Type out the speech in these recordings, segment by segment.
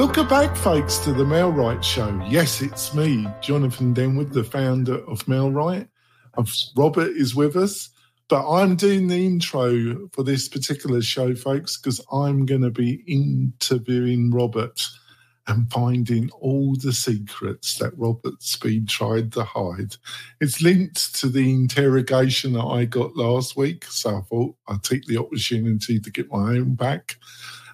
Welcome back, folks, to the MailRight Show. Yes, it's me, Jonathan Denwood, the founder of MailRight. Robert is with us, but I'm doing the intro for this particular show, folks, because I'm going to be interviewing Robert and finding all the secrets that Robert's been trying to hide. It's linked to the interrogation that I got last week, so I thought I'd take the opportunity to get my own back.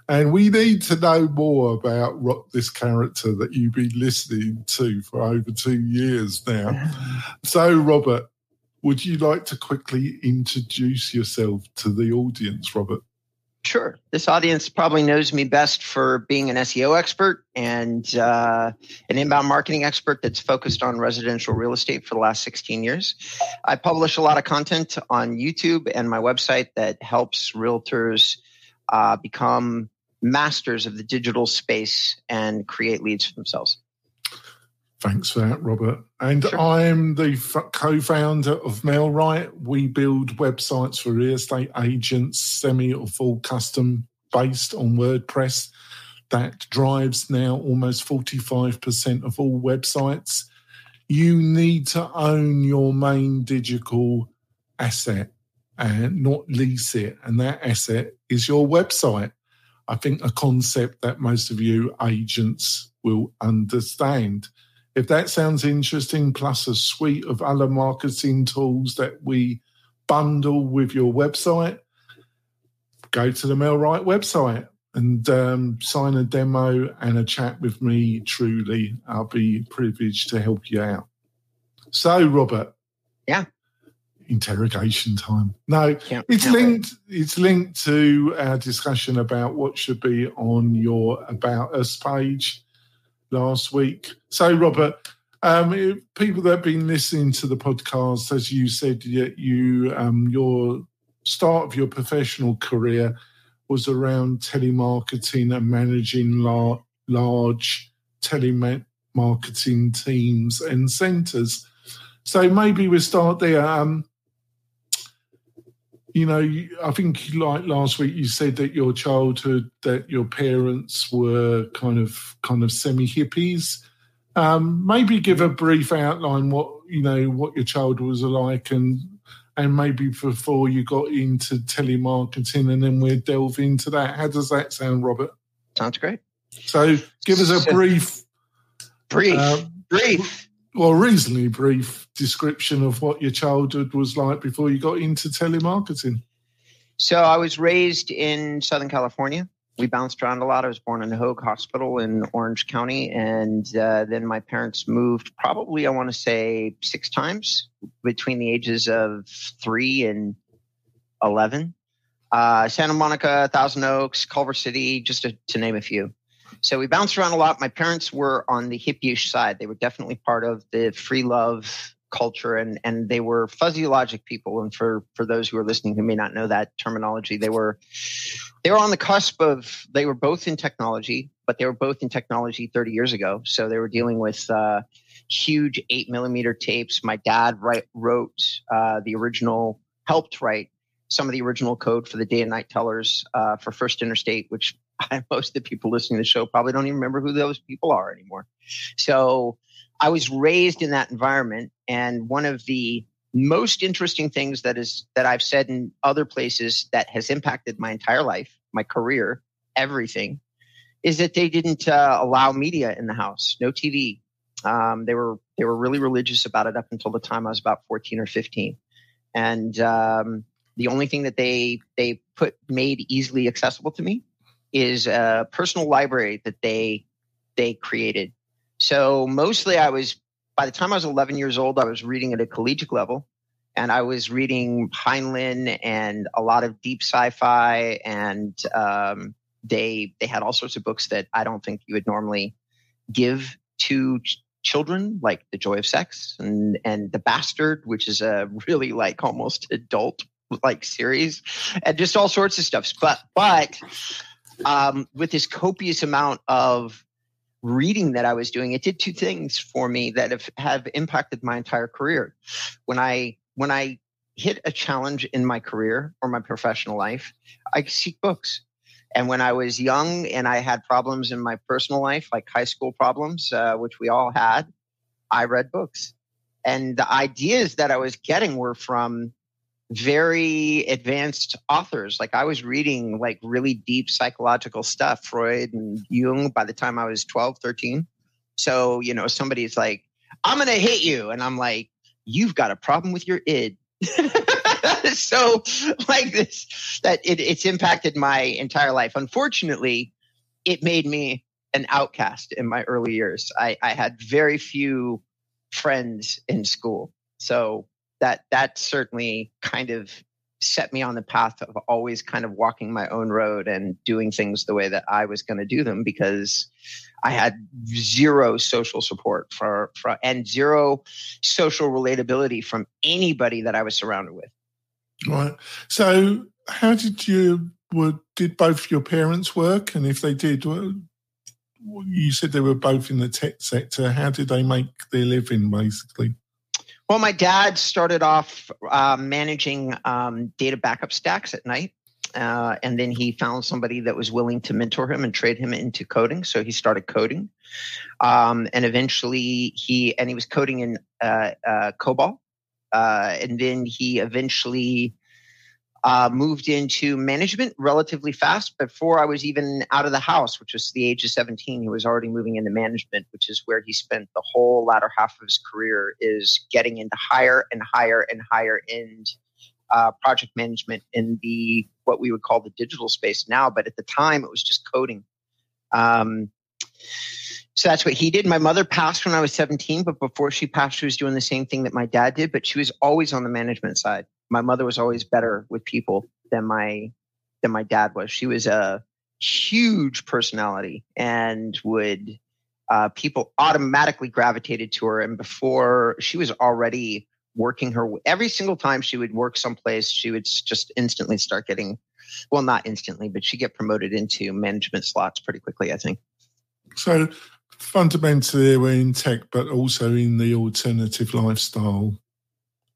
And we need to know more about this character that you've been listening to for over two years now. So, Robert, would you like to quickly introduce yourself to the audience, Robert? Sure. This audience probably knows me best for being an SEO expert and uh, an inbound marketing expert that's focused on residential real estate for the last 16 years. I publish a lot of content on YouTube and my website that helps realtors uh, become masters of the digital space and create leads for themselves. Thanks for that, Robert. And sure. I'm the f- co founder of MailRight. We build websites for real estate agents, semi or full custom based on WordPress. That drives now almost 45% of all websites. You need to own your main digital asset and not lease it. And that asset is your website. I think a concept that most of you agents will understand. If that sounds interesting, plus a suite of other marketing tools that we bundle with your website, go to the MailRight website and um, sign a demo and a chat with me. Truly, I'll be privileged to help you out. So, Robert. Yeah interrogation time. No, it's linked. Wait. It's linked to our discussion about what should be on your about us page last week. So, Robert, um, people that have been listening to the podcast, as you said, you um, your start of your professional career was around telemarketing and managing lar- large telemarketing teams and centres. So maybe we start there. Um, you know, I think like last week you said that your childhood, that your parents were kind of kind of semi hippies. Um, maybe give a brief outline what you know what your childhood was like, and and maybe before you got into telemarketing, and then we'll delve into that. How does that sound, Robert? Sounds great. So, give us a brief, brief, uh, brief well, reasonably brief description of what your childhood was like before you got into telemarketing. So I was raised in Southern California. We bounced around a lot. I was born in Hoag Hospital in Orange County, and uh, then my parents moved. Probably, I want to say six times between the ages of three and eleven. Uh, Santa Monica, Thousand Oaks, Culver City, just to, to name a few. So we bounced around a lot. My parents were on the hippie side. They were definitely part of the free love culture and and they were fuzzy logic people and for for those who are listening who may not know that terminology they were they were on the cusp of they were both in technology but they were both in technology 30 years ago so they were dealing with uh, huge eight millimeter tapes my dad write, wrote uh, the original helped write some of the original code for the day and night tellers uh, for first interstate which most of the people listening to the show probably don't even remember who those people are anymore. So I was raised in that environment. And one of the most interesting things that is that I've said in other places that has impacted my entire life, my career, everything, is that they didn't uh, allow media in the house, no TV. Um, they were they were really religious about it up until the time I was about fourteen or fifteen, and um, the only thing that they they put made easily accessible to me is a personal library that they they created. So mostly I was by the time I was 11 years old, I was reading at a collegiate level and I was reading Heinlein and a lot of deep sci-fi and um, they they had all sorts of books that I don't think you would normally give to ch- children like The Joy of Sex and and The Bastard, which is a really like almost adult like series and just all sorts of stuff. But but um, with this copious amount of reading that I was doing, it did two things for me that have, have impacted my entire career. When I when I hit a challenge in my career or my professional life, I seek books. And when I was young and I had problems in my personal life, like high school problems, uh, which we all had, I read books. And the ideas that I was getting were from very advanced authors. Like I was reading like really deep psychological stuff, Freud and Jung by the time I was 12, 13. So, you know, somebody's like, I'm going to hit you. And I'm like, you've got a problem with your id. so like this, that it, it's impacted my entire life. Unfortunately, it made me an outcast in my early years. I, I had very few friends in school. So that that certainly kind of set me on the path of always kind of walking my own road and doing things the way that I was going to do them because I had zero social support for, for and zero social relatability from anybody that I was surrounded with. Right. So, how did you were did both your parents work, and if they did, you said they were both in the tech sector. How did they make their living, basically? Well, my dad started off uh, managing um, data backup stacks at night. Uh, and then he found somebody that was willing to mentor him and trade him into coding. So he started coding. Um, and eventually he, and he was coding in uh, uh COBOL. Uh, and then he eventually uh, moved into management relatively fast. Before I was even out of the house, which was the age of 17, he was already moving into management, which is where he spent the whole latter half of his career is getting into higher and higher and higher end uh, project management in the what we would call the digital space now. But at the time, it was just coding. Um, so that's what he did. My mother passed when I was 17, but before she passed, she was doing the same thing that my dad did, but she was always on the management side my mother was always better with people than my than my dad was. She was a huge personality and would uh, people automatically gravitated to her. And before she was already working her every single time she would work someplace, she would just instantly start getting well, not instantly, but she get promoted into management slots pretty quickly. I think. So fundamentally, we're in tech, but also in the alternative lifestyle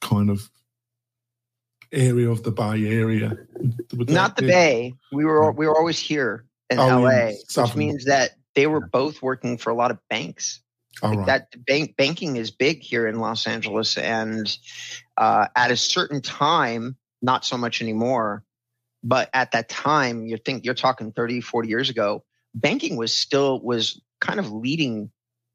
kind of area of the Bay Area? Not the Bay. We were we were always here in oh, LA, in which means that they were both working for a lot of banks. Like right. That bank banking is big here in Los Angeles, and uh, at a certain time, not so much anymore. But at that time, you think you're talking 30, 40 years ago, banking was still was kind of leading,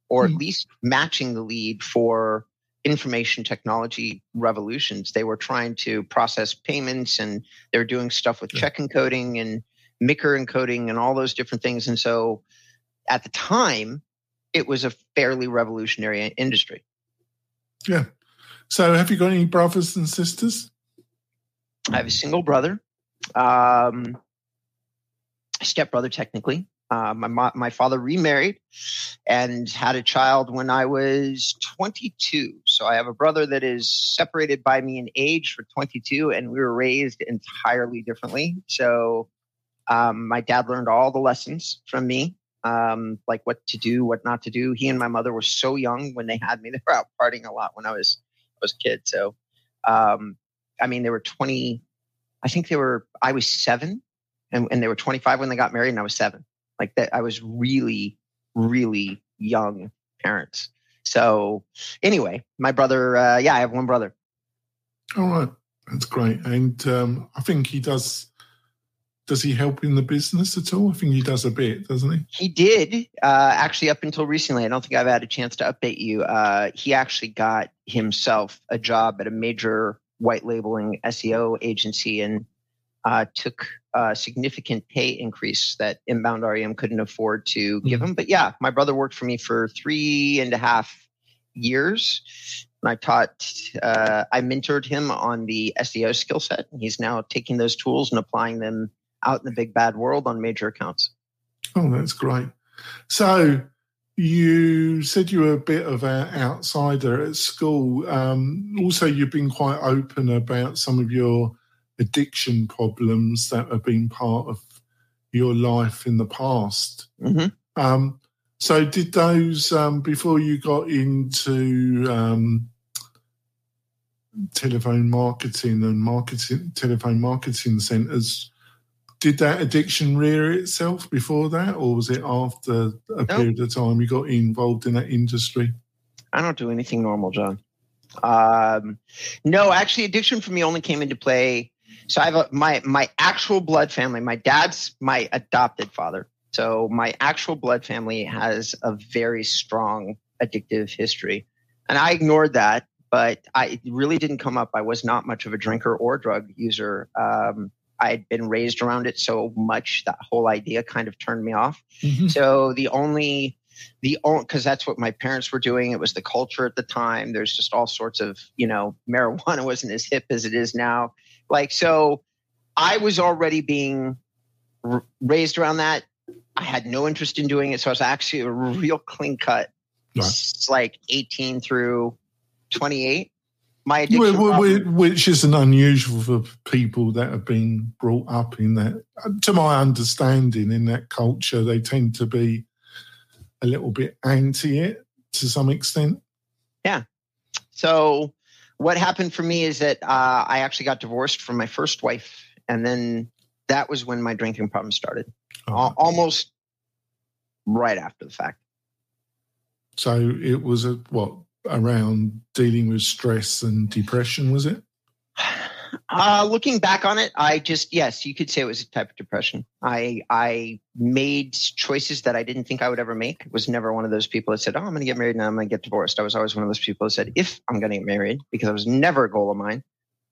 or mm-hmm. at hmm. least matching the lead for information technology revolutions. They were trying to process payments and they were doing stuff with check encoding and MICR encoding and all those different things. And so at the time, it was a fairly revolutionary industry. Yeah. So have you got any brothers and sisters? I have a single brother, um, stepbrother technically. Uh, my my father remarried and had a child when I was 22. So I have a brother that is separated by me in age for 22, and we were raised entirely differently. So um, my dad learned all the lessons from me, um, like what to do, what not to do. He and my mother were so young when they had me; they were out partying a lot when I was I was a kid. So, um, I mean, they were 20. I think they were. I was seven, and, and they were 25 when they got married, and I was seven. Like that, I was really, really young parents. So anyway, my brother, uh, yeah, I have one brother. All right, that's great, and um, I think he does. Does he help in the business at all? I think he does a bit, doesn't he? He did uh, actually up until recently. I don't think I've had a chance to update you. Uh, he actually got himself a job at a major white labeling SEO agency and uh, took a significant pay increase that Inbound REM couldn't afford to give mm-hmm. him. But yeah, my brother worked for me for three and a half years. And I taught, uh, I mentored him on the SEO skill set. He's now taking those tools and applying them out in the big bad world on major accounts. Oh, that's great. So you said you were a bit of an outsider at school. Um, also, you've been quite open about some of your addiction problems that have been part of your life in the past. Mm-hmm. Um, so, did those um, before you got into um, telephone marketing and marketing telephone marketing centres? did that addiction rear itself before that, or was it after a nope. period of time you got involved in that industry? I don't do anything normal, John. Um, no, actually, addiction for me only came into play. So I have a, my my actual blood family. My dad's my adopted father. So my actual blood family has a very strong addictive history, and I ignored that. But I really didn't come up. I was not much of a drinker or drug user. Um, I had been raised around it so much that whole idea kind of turned me off. Mm-hmm. So the only the only because that's what my parents were doing. It was the culture at the time. There's just all sorts of you know marijuana wasn't as hip as it is now. Like so, I was already being r- raised around that. I had no interest in doing it, so I was actually a real clean cut. Right. It's like 18 through 28 my addiction which isn't unusual for people that have been brought up in that uh, to my understanding in that culture they tend to be a little bit anti it to some extent yeah so what happened for me is that uh, i actually got divorced from my first wife and then that was when my drinking problem started oh. almost right after the fact so it was a what around dealing with stress and depression, was it? Uh, looking back on it, I just yes, you could say it was a type of depression. I I made choices that I didn't think I would ever make. Was never one of those people that said, "Oh, I'm going to get married now. I'm going to get divorced." I was always one of those people that said, "If I'm going to get married," because it was never a goal of mine.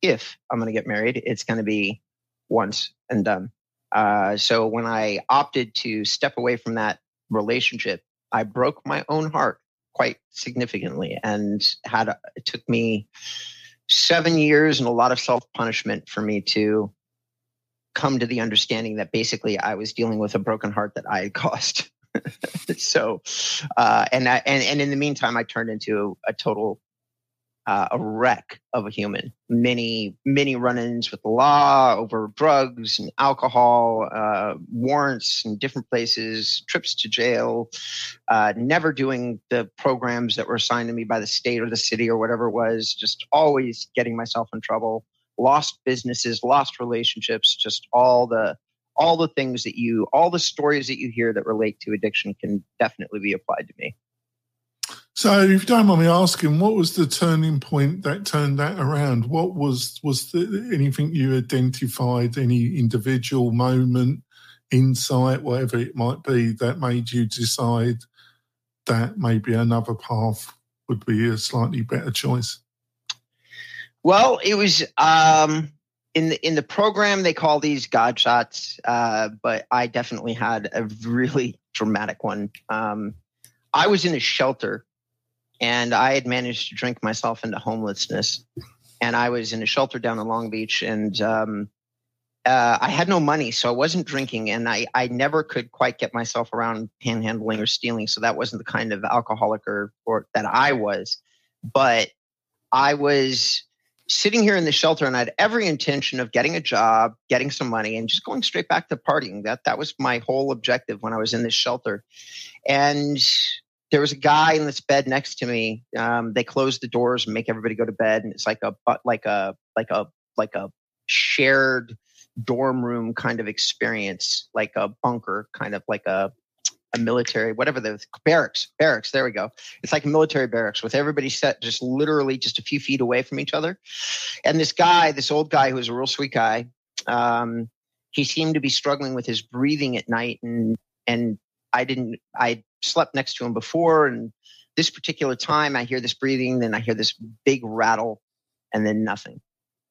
If I'm going to get married, it's going to be once and done. Uh, so when I opted to step away from that relationship, I broke my own heart quite significantly and had it took me seven years and a lot of self punishment for me to come to the understanding that basically I was dealing with a broken heart that I had caused. so, uh, and, I, and and in the meantime, I turned into a total uh, a wreck of a human. Many, many run ins with the law over drugs and alcohol, uh, warrants in different places, trips to jail, uh, never doing the programs that were assigned to me by the state or the city or whatever it was, just always getting myself in trouble, lost businesses, lost relationships, just all the all the things that you all the stories that you hear that relate to addiction can definitely be applied to me so, if you don't mind me asking, what was the turning point that turned that around? What was was the, anything you identified, any individual moment, insight, whatever it might be, that made you decide that maybe another path would be a slightly better choice? Well, it was um, in the in the program they call these God shots, uh, but I definitely had a really dramatic one. Um, I was in a shelter and I had managed to drink myself into homelessness. And I was in a shelter down in Long Beach, and um, uh, I had no money, so I wasn't drinking, and I, I never could quite get myself around panhandling or stealing. So that wasn't the kind of alcoholic or, or that I was. But I was sitting here in the shelter, and I had every intention of getting a job, getting some money, and just going straight back to partying. That that was my whole objective when I was in this shelter. And there was a guy in this bed next to me. Um, they close the doors and make everybody go to bed, and it's like a like a like a like a shared dorm room kind of experience, like a bunker, kind of like a a military, whatever the barracks, barracks. There we go. It's like a military barracks with everybody set just literally just a few feet away from each other. And this guy, this old guy who was a real sweet guy, um, he seemed to be struggling with his breathing at night, and and I didn't. I slept next to him before, and this particular time, I hear this breathing, then I hear this big rattle, and then nothing.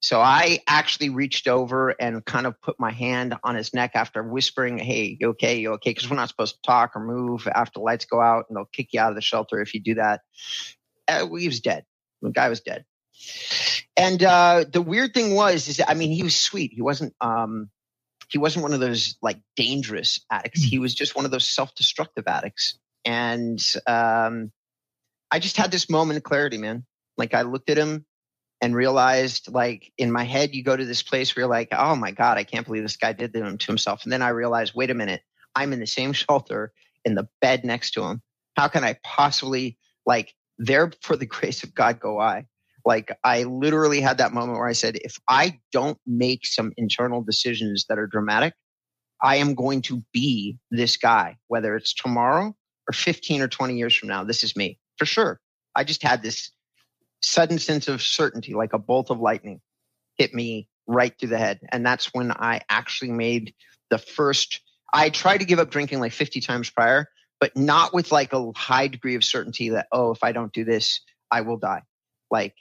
So I actually reached over and kind of put my hand on his neck after whispering, "Hey, you okay? You okay?" Because we're not supposed to talk or move after lights go out, and they'll kick you out of the shelter if you do that. Uh, he was dead. The guy was dead. And uh, the weird thing was, is I mean, he was sweet. He wasn't. Um, he wasn't one of those like dangerous addicts. He was just one of those self-destructive addicts. And um, I just had this moment of clarity, man. Like I looked at him and realized, like in my head, you go to this place where you're like, oh my God, I can't believe this guy did to himself. And then I realized, wait a minute, I'm in the same shelter in the bed next to him. How can I possibly like there for the grace of God go I? Like I literally had that moment where I said, if I don't make some internal decisions that are dramatic, I am going to be this guy, whether it's tomorrow or 15 or 20 years from now. This is me for sure. I just had this sudden sense of certainty, like a bolt of lightning hit me right through the head. And that's when I actually made the first, I tried to give up drinking like 50 times prior, but not with like a high degree of certainty that, oh, if I don't do this, I will die. Like,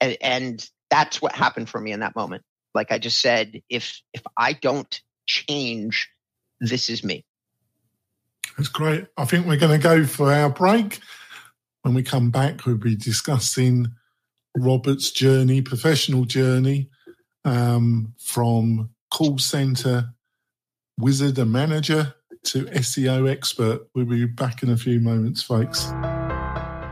and, and that's what happened for me in that moment. Like I just said, if, if I don't change, this is me. That's great. I think we're going to go for our break. When we come back, we'll be discussing Robert's journey, professional journey um, from call center wizard and manager to SEO expert. We'll be back in a few moments, folks.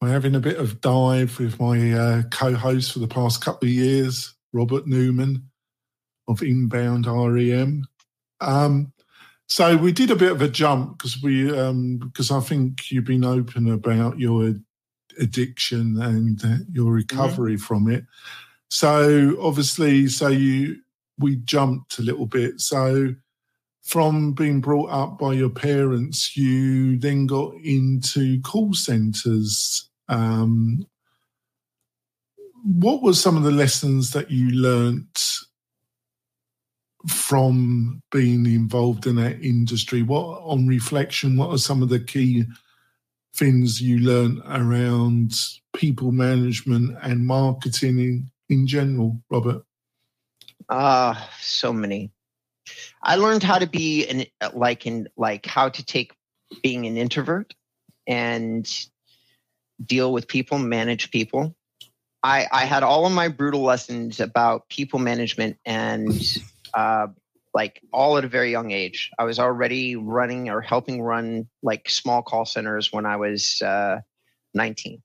we're having a bit of dive with my uh, co-host for the past couple of years, Robert Newman of Inbound REM. Um, so we did a bit of a jump because we um, because I think you've been open about your addiction and uh, your recovery mm-hmm. from it. So obviously, so you we jumped a little bit. So from being brought up by your parents, you then got into call centers um, what were some of the lessons that you learnt from being involved in that industry? What, on reflection, what are some of the key things you learned around people management and marketing in, in general, Robert? Ah, uh, so many. I learned how to be an like in like how to take being an introvert and deal with people, manage people. I, I had all of my brutal lessons about people management and uh, like all at a very young age. I was already running or helping run like small call centers when I was uh, 19.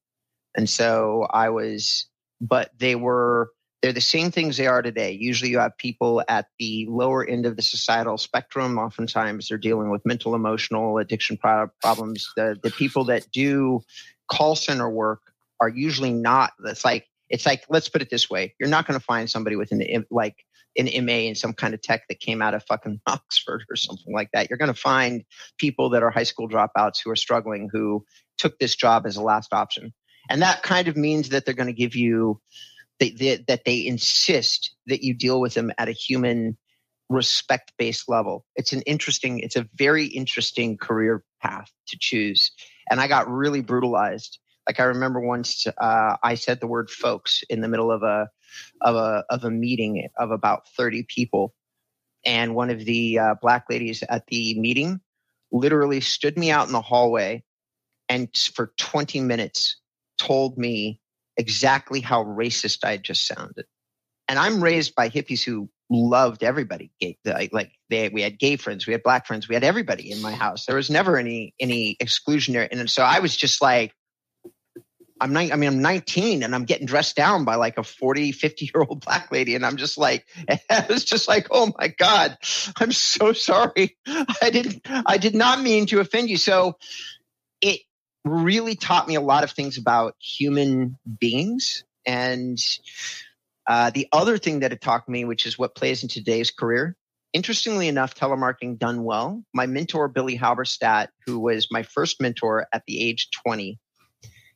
And so I was, but they were, they're the same things they are today. Usually you have people at the lower end of the societal spectrum. Oftentimes they're dealing with mental, emotional addiction problems. The, the people that do call center work are usually not it's like it's like let's put it this way you're not going to find somebody with an like an ma in some kind of tech that came out of fucking oxford or something like that. You're going to find people that are high school dropouts who are struggling who took this job as a last option. And that kind of means that they're going to give you they, they, that they insist that you deal with them at a human respect based level. It's an interesting it's a very interesting career path to choose and I got really brutalized. Like I remember once uh, I said the word "folks" in the middle of a of a of a meeting of about thirty people, and one of the uh, black ladies at the meeting literally stood me out in the hallway and for 20 minutes told me exactly how racist I just sounded. And I'm raised by hippies who loved everybody. Like they, we had gay friends, we had black friends, we had everybody in my house. There was never any any exclusionary. And so I was just like, I'm ni- I mean, I'm 19 and I'm getting dressed down by like a 40, 50 year old black lady. And I'm just like, I was just like, oh my God, I'm so sorry. I didn't, I did not mean to offend you. So it really taught me a lot of things about human beings. And uh, the other thing that it taught me, which is what plays in today's career, interestingly enough, telemarketing done well. My mentor, Billy Halberstadt, who was my first mentor at the age 20,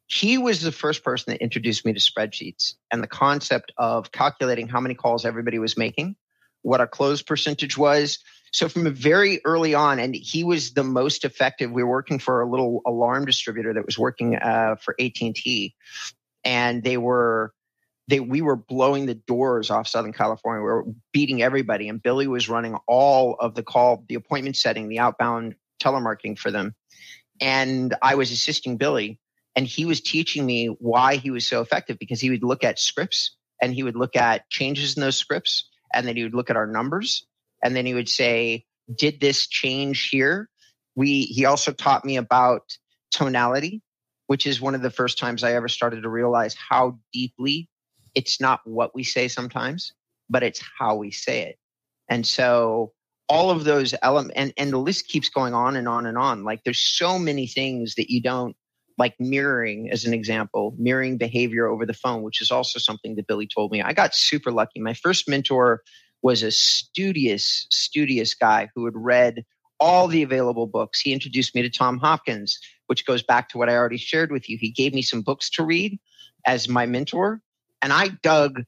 he was the first person that introduced me to spreadsheets and the concept of calculating how many calls everybody was making, what our close percentage was. So from a very early on, and he was the most effective. We were working for a little alarm distributor that was working uh, for AT and T, and they were they we were blowing the doors off Southern California. We were beating everybody, and Billy was running all of the call, the appointment setting, the outbound telemarketing for them. And I was assisting Billy, and he was teaching me why he was so effective because he would look at scripts and he would look at changes in those scripts, and then he would look at our numbers, and then he would say, "Did this change here?" we he also taught me about tonality, which is one of the first times I ever started to realize how deeply it's not what we say sometimes, but it's how we say it. And so all of those elements and, and the list keeps going on and on and on. Like there's so many things that you don't like mirroring as an example, mirroring behavior over the phone, which is also something that Billy told me. I got super lucky. My first mentor was a studious, studious guy who had read all the available books. He introduced me to Tom Hopkins, which goes back to what I already shared with you. He gave me some books to read as my mentor, and I dug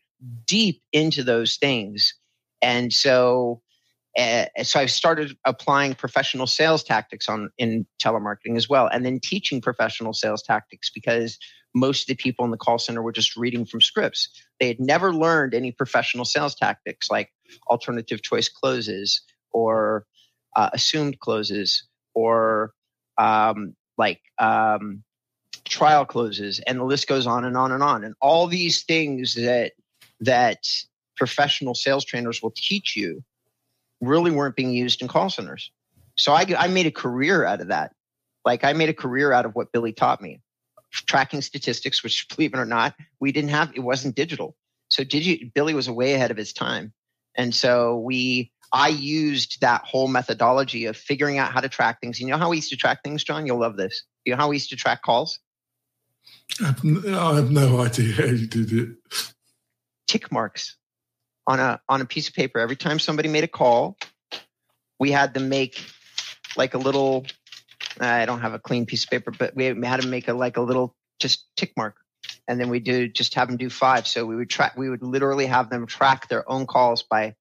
deep into those things. And so uh, so I started applying professional sales tactics on in telemarketing as well, and then teaching professional sales tactics because most of the people in the call center were just reading from scripts. They had never learned any professional sales tactics like alternative choice closes or uh, assumed closes or um, like um, trial closes, and the list goes on and on and on. And all these things that that professional sales trainers will teach you really weren't being used in call centers. So I, I made a career out of that. Like I made a career out of what Billy taught me, tracking statistics, which believe it or not, we didn't have, it wasn't digital. So digi- Billy was way ahead of his time. And so we, I used that whole methodology of figuring out how to track things. You know how we used to track things, John? You'll love this. You know how we used to track calls? I have no idea how you did it. Tick marks on a on a piece of paper. Every time somebody made a call we had them make like a little i don't have a clean piece of paper but we had to make a like a little just tick mark. And then we do just have them do five. So we would track we would literally have them track their own calls by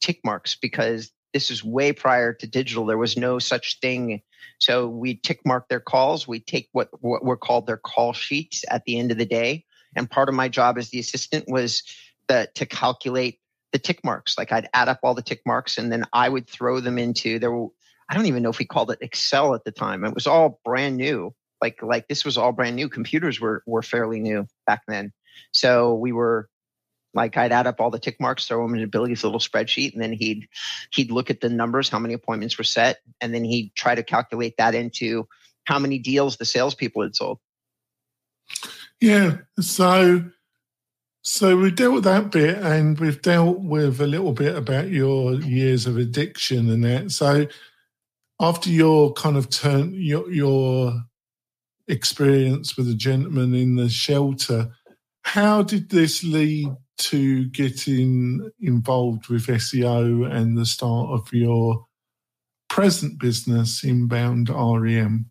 tick marks because this is way prior to digital there was no such thing so we tick mark their calls we take what what were called their call sheets at the end of the day and part of my job as the assistant was the, to calculate the tick marks. Like I'd add up all the tick marks and then I would throw them into there. Were, I don't even know if we called it Excel at the time. It was all brand new. Like like this was all brand new. Computers were were fairly new back then. So we were like I'd add up all the tick marks, throw them into Billy's little spreadsheet, and then he'd he'd look at the numbers, how many appointments were set, and then he'd try to calculate that into how many deals the salespeople had sold. Yeah. So so we dealt with that bit, and we've dealt with a little bit about your years of addiction and that. So after your kind of turn your your experience with a gentleman in the shelter, how did this lead to getting involved with SEO and the start of your present business, Inbound REM?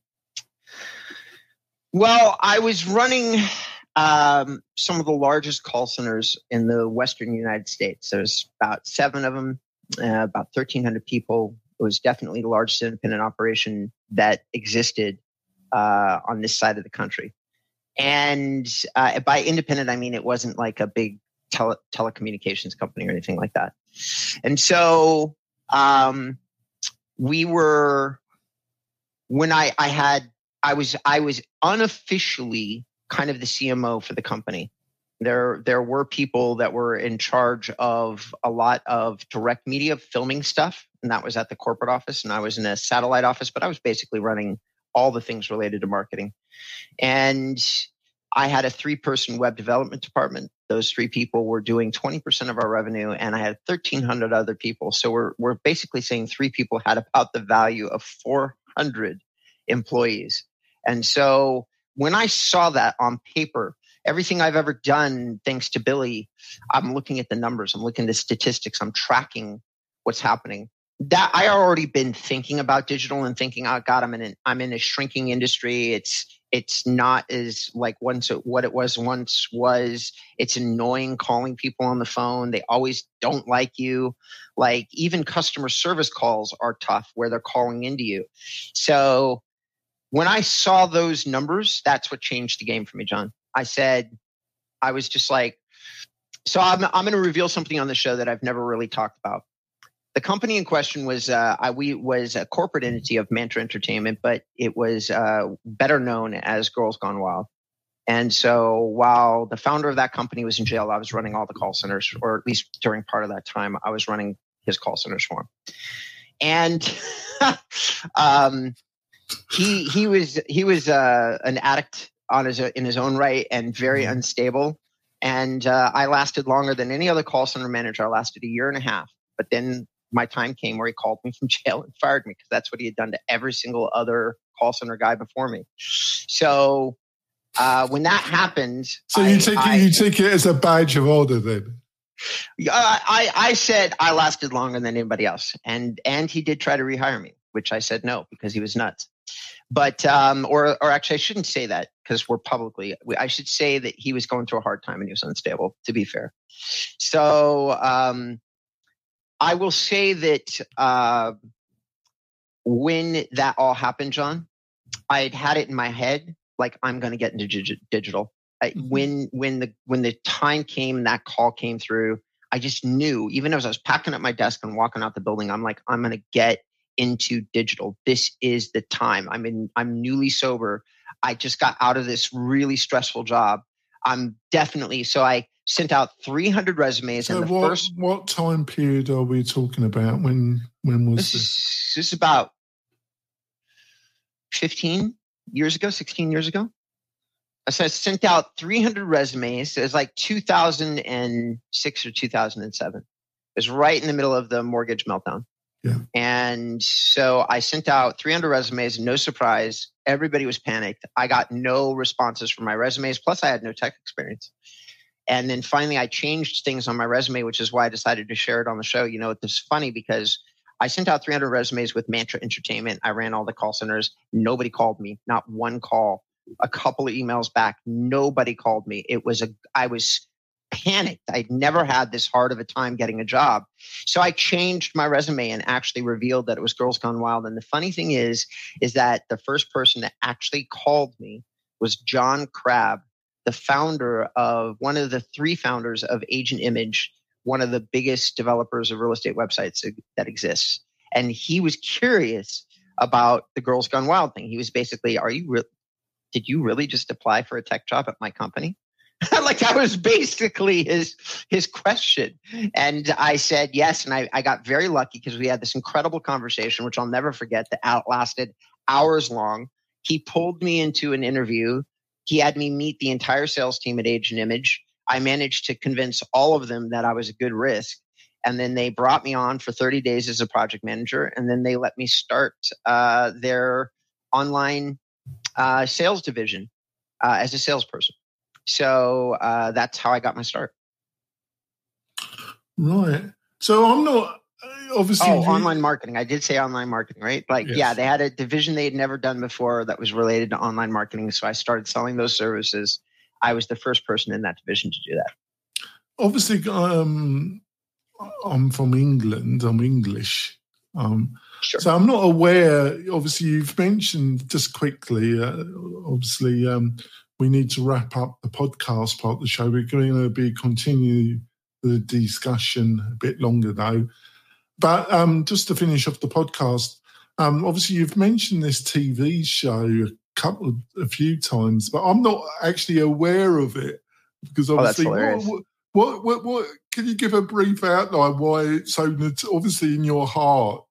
Well, I was running um, some of the largest call centers in the Western United States. There's about seven of them, uh, about 1,300 people. It was definitely the largest independent operation that existed uh, on this side of the country. And uh, by independent, I mean it wasn't like a big tele- telecommunications company or anything like that. And so um, we were when I, I had I was I was unofficially kind of the CMO for the company. There, there were people that were in charge of a lot of direct media filming stuff, and that was at the corporate office, and I was in a satellite office, but I was basically running all the things related to marketing. And I had a three person web development department. Those three people were doing 20% of our revenue, and I had 1,300 other people. So we're, we're basically saying three people had about the value of 400 employees. And so when I saw that on paper, everything I've ever done, thanks to Billy, I'm looking at the numbers, I'm looking at the statistics, I'm tracking what's happening. That I already been thinking about digital and thinking, oh God, I'm in an, I'm in a shrinking industry. It's it's not as like once what it was once was. It's annoying calling people on the phone. They always don't like you. Like even customer service calls are tough where they're calling into you. So when I saw those numbers, that's what changed the game for me, John. I said, I was just like, so I'm, I'm going to reveal something on the show that I've never really talked about. The company in question was uh, I, we was a corporate entity of Mantra Entertainment, but it was uh, better known as Girls Gone Wild. And so while the founder of that company was in jail, I was running all the call centers, or at least during part of that time, I was running his call centers for him. and um, he he was he was uh, an addict on his in his own right and very mm-hmm. unstable. And uh, I lasted longer than any other call center manager. I lasted a year and a half. But then my time came where he called me from jail and fired me because that's what he had done to every single other call center guy before me. So uh, when that happened, so you I, take it, you take it as a badge of honor then. Uh, I I said I lasted longer than anybody else, and and he did try to rehire me, which I said no because he was nuts. But um, or or actually, I shouldn't say that because we're publicly. I should say that he was going through a hard time and he was unstable. To be fair, so um, I will say that uh, when that all happened, John, I had had it in my head like I'm going to get into dig- digital. I, mm-hmm. When when the when the time came, that call came through. I just knew, even as I was packing up my desk and walking out the building, I'm like, I'm going to get into digital. This is the time. I'm in. I'm newly sober. I just got out of this really stressful job. I'm definitely so. I sent out 300 resumes. So and the what, first what time period are we talking about? When when was this? This, this is about 15 years ago, 16 years ago. So I sent out 300 resumes. It was like 2006 or 2007. It was right in the middle of the mortgage meltdown. Yeah. And so I sent out 300 resumes. No surprise. Everybody was panicked. I got no responses from my resumes. Plus, I had no tech experience. And then finally, I changed things on my resume, which is why I decided to share it on the show. You know, it's funny because I sent out 300 resumes with Mantra Entertainment. I ran all the call centers. Nobody called me, not one call. A couple of emails back, nobody called me. It was a, I was panicked. I'd never had this hard of a time getting a job. So I changed my resume and actually revealed that it was Girls Gone Wild. And the funny thing is, is that the first person that actually called me was John Crabb, the founder of one of the three founders of Agent Image, one of the biggest developers of real estate websites that exists. And he was curious about the Girls Gone Wild thing. He was basically, "Are you? Re- did you really just apply for a tech job at my company?" like that was basically his his question and i said yes and i, I got very lucky because we had this incredible conversation which i'll never forget that outlasted hours long he pulled me into an interview he had me meet the entire sales team at agent image I managed to convince all of them that I was a good risk. And then they brought me on for 30 days as a project manager. And then they let me start uh, their online uh, sales division uh, as a salesperson. So uh, that's how I got my start. Right. So I'm not obviously. Oh, online marketing. I did say online marketing, right? Like, yes. yeah, they had a division they had never done before that was related to online marketing. So I started selling those services I was the first person in that division to do that. Obviously, um, I'm from England. I'm English. Um, sure. So I'm not aware. Obviously, you've mentioned just quickly. Uh, obviously, um, we need to wrap up the podcast part of the show. We're going to be continue the discussion a bit longer though. But um, just to finish off the podcast, um, obviously you've mentioned this TV show a couple of, a few times, but I'm not actually aware of it because oh, obviously, oh, what, what, what, what, can you give a brief outline why it's so obviously in your heart,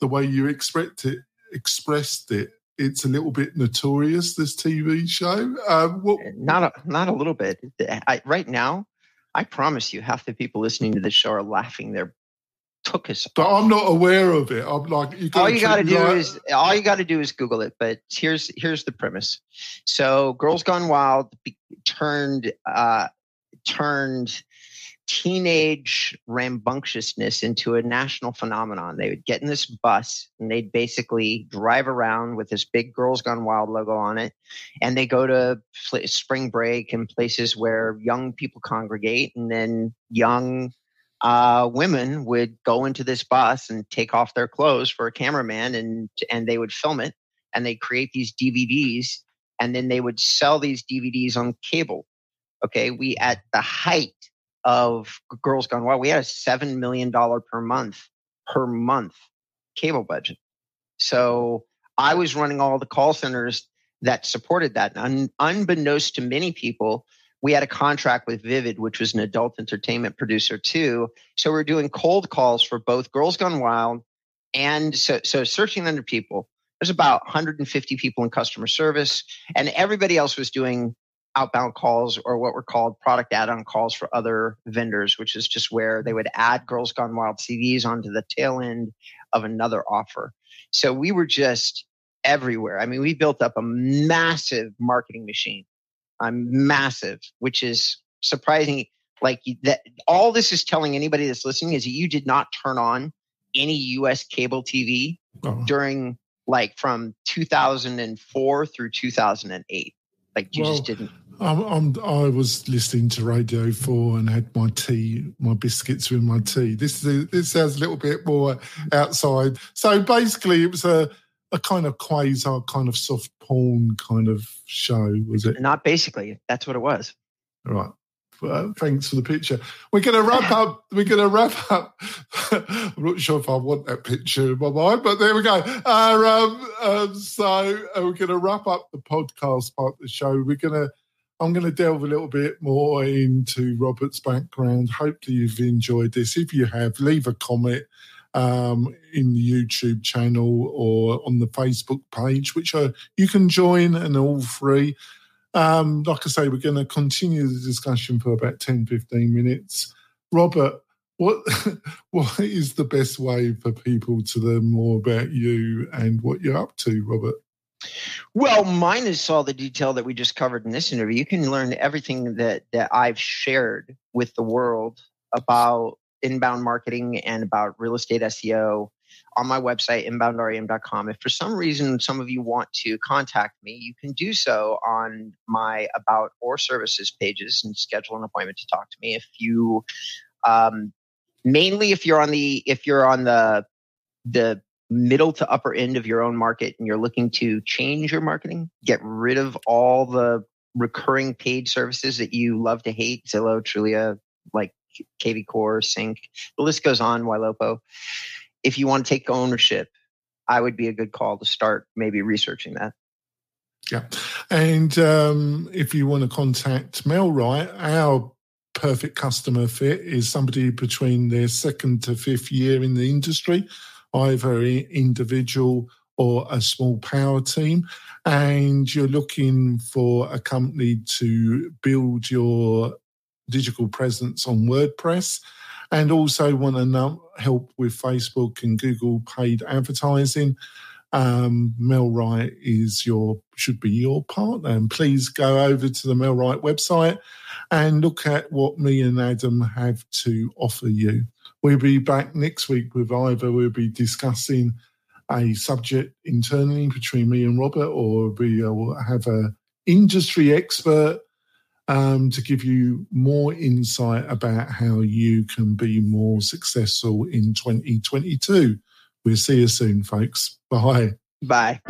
the way you expect it, expressed it, it's a little bit notorious. This TV show, um, what, eh, not a, not a little bit. I, right now, I promise you, half the people listening to this show are laughing their took us. But off. I'm not aware of it. I'm like, you all you got to do is all you got to do is Google it. But here's here's the premise. So, Girls Gone Wild turned uh, turned teenage rambunctiousness into a national phenomenon. They would get in this bus and they'd basically drive around with this big Girls Gone Wild logo on it. And they go to spring break and places where young people congregate and then young uh, women would go into this bus and take off their clothes for a cameraman and and they would film it and they create these DVDs and then they would sell these DVDs on cable. Okay, we at the height of Girls Gone Wild, we had a seven million dollar per month per month cable budget. So I was running all the call centers that supported that. Un- unbeknownst to many people, we had a contract with Vivid, which was an adult entertainment producer too. So we're doing cold calls for both Girls Gone Wild and so so searching under people. There's about 150 people in customer service, and everybody else was doing outbound calls or what were called product add-on calls for other vendors, which is just where they would add Girls Gone Wild CDs onto the tail end of another offer. So we were just everywhere. I mean, we built up a massive marketing machine. I'm massive, which is surprising. Like that, all this is telling anybody that's listening is that you did not turn on any U.S. cable TV oh. during like from 2004 through 2008. Like you well, just didn't. I'm, I'm, i was listening to Radio Four and had my tea, my biscuits with my tea. This is this sounds a little bit more outside. So basically, it was a a kind of quasar kind of soft porn kind of show, was it? Not basically. That's what it was. Right. Well, thanks for the picture. We're going to wrap up. We're going to wrap up. I'm not sure if I want that picture in my mind, but there we go. Uh, um, um, so uh, we're going to wrap up the podcast part of the show. We're going to. I'm going to delve a little bit more into Robert's background. Hopefully, you've enjoyed this. If you have, leave a comment um, in the YouTube channel or on the Facebook page, which are, you can join and all free. Um, like I say, we're going to continue the discussion for about 10, 15 minutes. Robert, what what is the best way for people to learn more about you and what you're up to, Robert? Well, mine is all the detail that we just covered in this interview. You can learn everything that that I've shared with the world about inbound marketing and about real estate SEO on my website, inboundrem.com. If for some reason some of you want to contact me, you can do so on my about or services pages and schedule an appointment to talk to me. If you, um, mainly if you're on the if you're on the the middle to upper end of your own market and you're looking to change your marketing, get rid of all the recurring paid services that you love to hate, Zillow, Trulia, like KV Core, CINC, the list goes on, Ylopo. If you want to take ownership, I would be a good call to start maybe researching that. Yeah. And um, if you want to contact MailRight, our perfect customer fit is somebody between their second to fifth year in the industry, either individual or a small power team, and you're looking for a company to build your digital presence on WordPress and also want to help with Facebook and Google paid advertising, um, Wright is your should be your partner. And please go over to the MailRight website and look at what me and Adam have to offer you. We'll be back next week with either we'll be discussing a subject internally between me and Robert, or we will have a industry expert um, to give you more insight about how you can be more successful in 2022. We'll see you soon, folks. Bye. Bye.